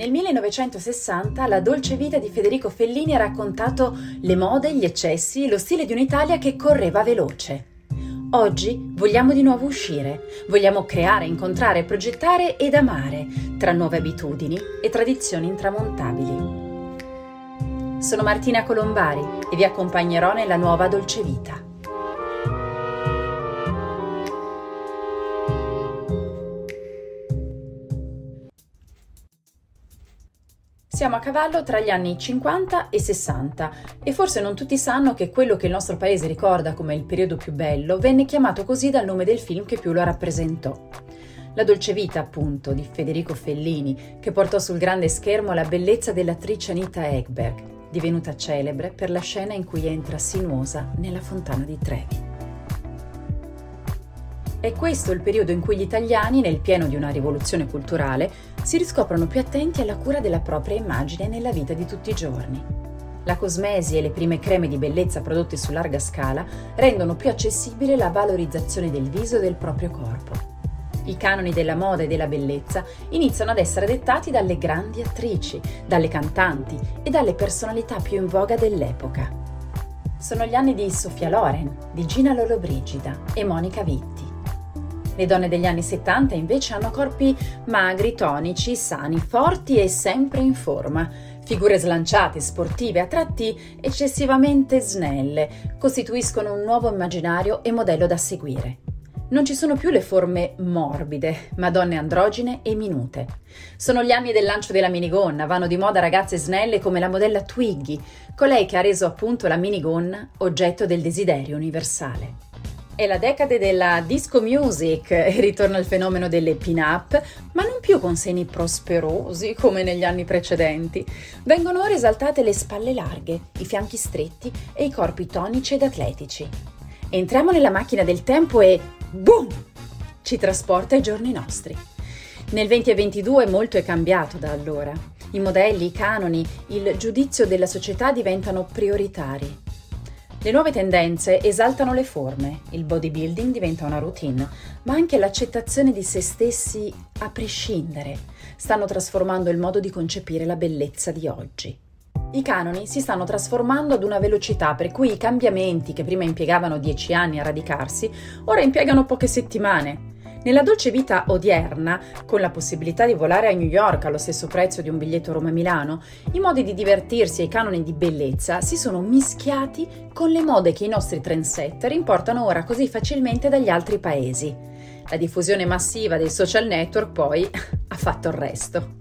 Nel 1960 la dolce vita di Federico Fellini ha raccontato le mode, gli eccessi, lo stile di un'Italia che correva veloce. Oggi vogliamo di nuovo uscire, vogliamo creare, incontrare, progettare ed amare, tra nuove abitudini e tradizioni intramontabili. Sono Martina Colombari e vi accompagnerò nella nuova dolce vita. Siamo a cavallo tra gli anni 50 e 60 e forse non tutti sanno che quello che il nostro paese ricorda come il periodo più bello venne chiamato così dal nome del film che più lo rappresentò. La dolce vita, appunto, di Federico Fellini, che portò sul grande schermo la bellezza dell'attrice Anita Egberg, divenuta celebre per la scena in cui entra sinuosa nella fontana di Trevi. È questo il periodo in cui gli italiani, nel pieno di una rivoluzione culturale, si riscoprono più attenti alla cura della propria immagine nella vita di tutti i giorni. La cosmesi e le prime creme di bellezza prodotte su larga scala rendono più accessibile la valorizzazione del viso e del proprio corpo. I canoni della moda e della bellezza iniziano ad essere dettati dalle grandi attrici, dalle cantanti e dalle personalità più in voga dell'epoca. Sono gli anni di Sofia Loren, di Gina Lollobrigida e Monica Vitti. Le donne degli anni 70 invece hanno corpi magri, tonici, sani, forti e sempre in forma. Figure slanciate, sportive, a tratti eccessivamente snelle, costituiscono un nuovo immaginario e modello da seguire. Non ci sono più le forme morbide, ma donne androgine e minute. Sono gli anni del lancio della minigonna, vanno di moda ragazze snelle come la modella Twiggy, colei che ha reso appunto la minigonna oggetto del desiderio universale. È la decade della disco music e ritorna il fenomeno delle pin-up, ma non più con seni prosperosi come negli anni precedenti. Vengono ora esaltate le spalle larghe, i fianchi stretti e i corpi tonici ed atletici. Entriamo nella macchina del tempo e boom! Ci trasporta ai giorni nostri. Nel 2022 molto è cambiato da allora. I modelli, i canoni, il giudizio della società diventano prioritari. Le nuove tendenze esaltano le forme, il bodybuilding diventa una routine, ma anche l'accettazione di se stessi a prescindere stanno trasformando il modo di concepire la bellezza di oggi. I canoni si stanno trasformando ad una velocità per cui i cambiamenti che prima impiegavano dieci anni a radicarsi, ora impiegano poche settimane. Nella dolce vita odierna, con la possibilità di volare a New York allo stesso prezzo di un biglietto Roma-Milano, i modi di divertirsi e i canoni di bellezza si sono mischiati con le mode che i nostri trendsetter importano ora così facilmente dagli altri paesi. La diffusione massiva dei social network poi ha fatto il resto.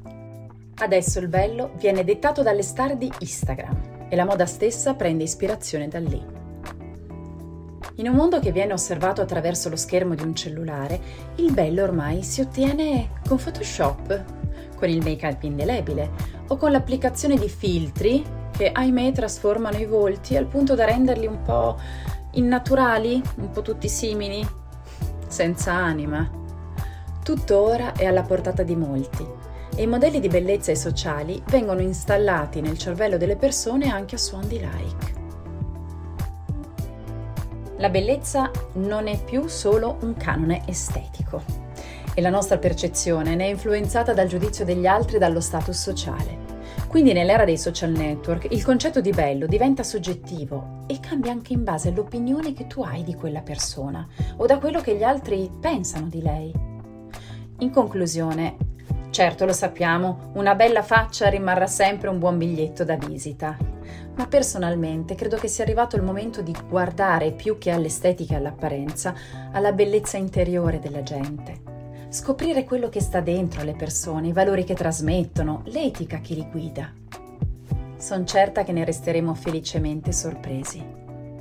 Adesso il bello viene dettato dalle star di Instagram e la moda stessa prende ispirazione da lì. In un mondo che viene osservato attraverso lo schermo di un cellulare, il bello ormai si ottiene con Photoshop, con il make-up indelebile o con l'applicazione di filtri che, ahimè, trasformano i volti al punto da renderli un po' innaturali, un po' tutti simili, senza anima. Tutto ora è alla portata di molti e i modelli di bellezza e sociali vengono installati nel cervello delle persone anche a suon di like. La bellezza non è più solo un canone estetico e la nostra percezione ne è influenzata dal giudizio degli altri e dallo status sociale. Quindi nell'era dei social network il concetto di bello diventa soggettivo e cambia anche in base all'opinione che tu hai di quella persona o da quello che gli altri pensano di lei. In conclusione, certo lo sappiamo, una bella faccia rimarrà sempre un buon biglietto da visita, ma personalmente credo che sia arrivato il momento di guardare più che all'estetica e all'apparenza, alla bellezza interiore della gente. Scoprire quello che sta dentro alle persone, i valori che trasmettono, l'etica che li guida. Sono certa che ne resteremo felicemente sorpresi.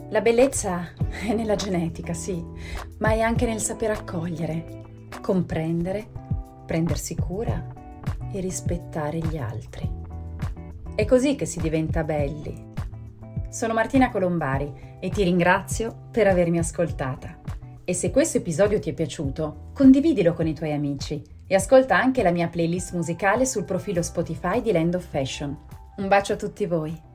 La bellezza è nella genetica, sì, ma è anche nel saper accogliere, comprendere, prendersi cura e rispettare gli altri. È così che si diventa belli, sono Martina Colombari e ti ringrazio per avermi ascoltata. E se questo episodio ti è piaciuto, condividilo con i tuoi amici e ascolta anche la mia playlist musicale sul profilo Spotify di Land of Fashion. Un bacio a tutti voi.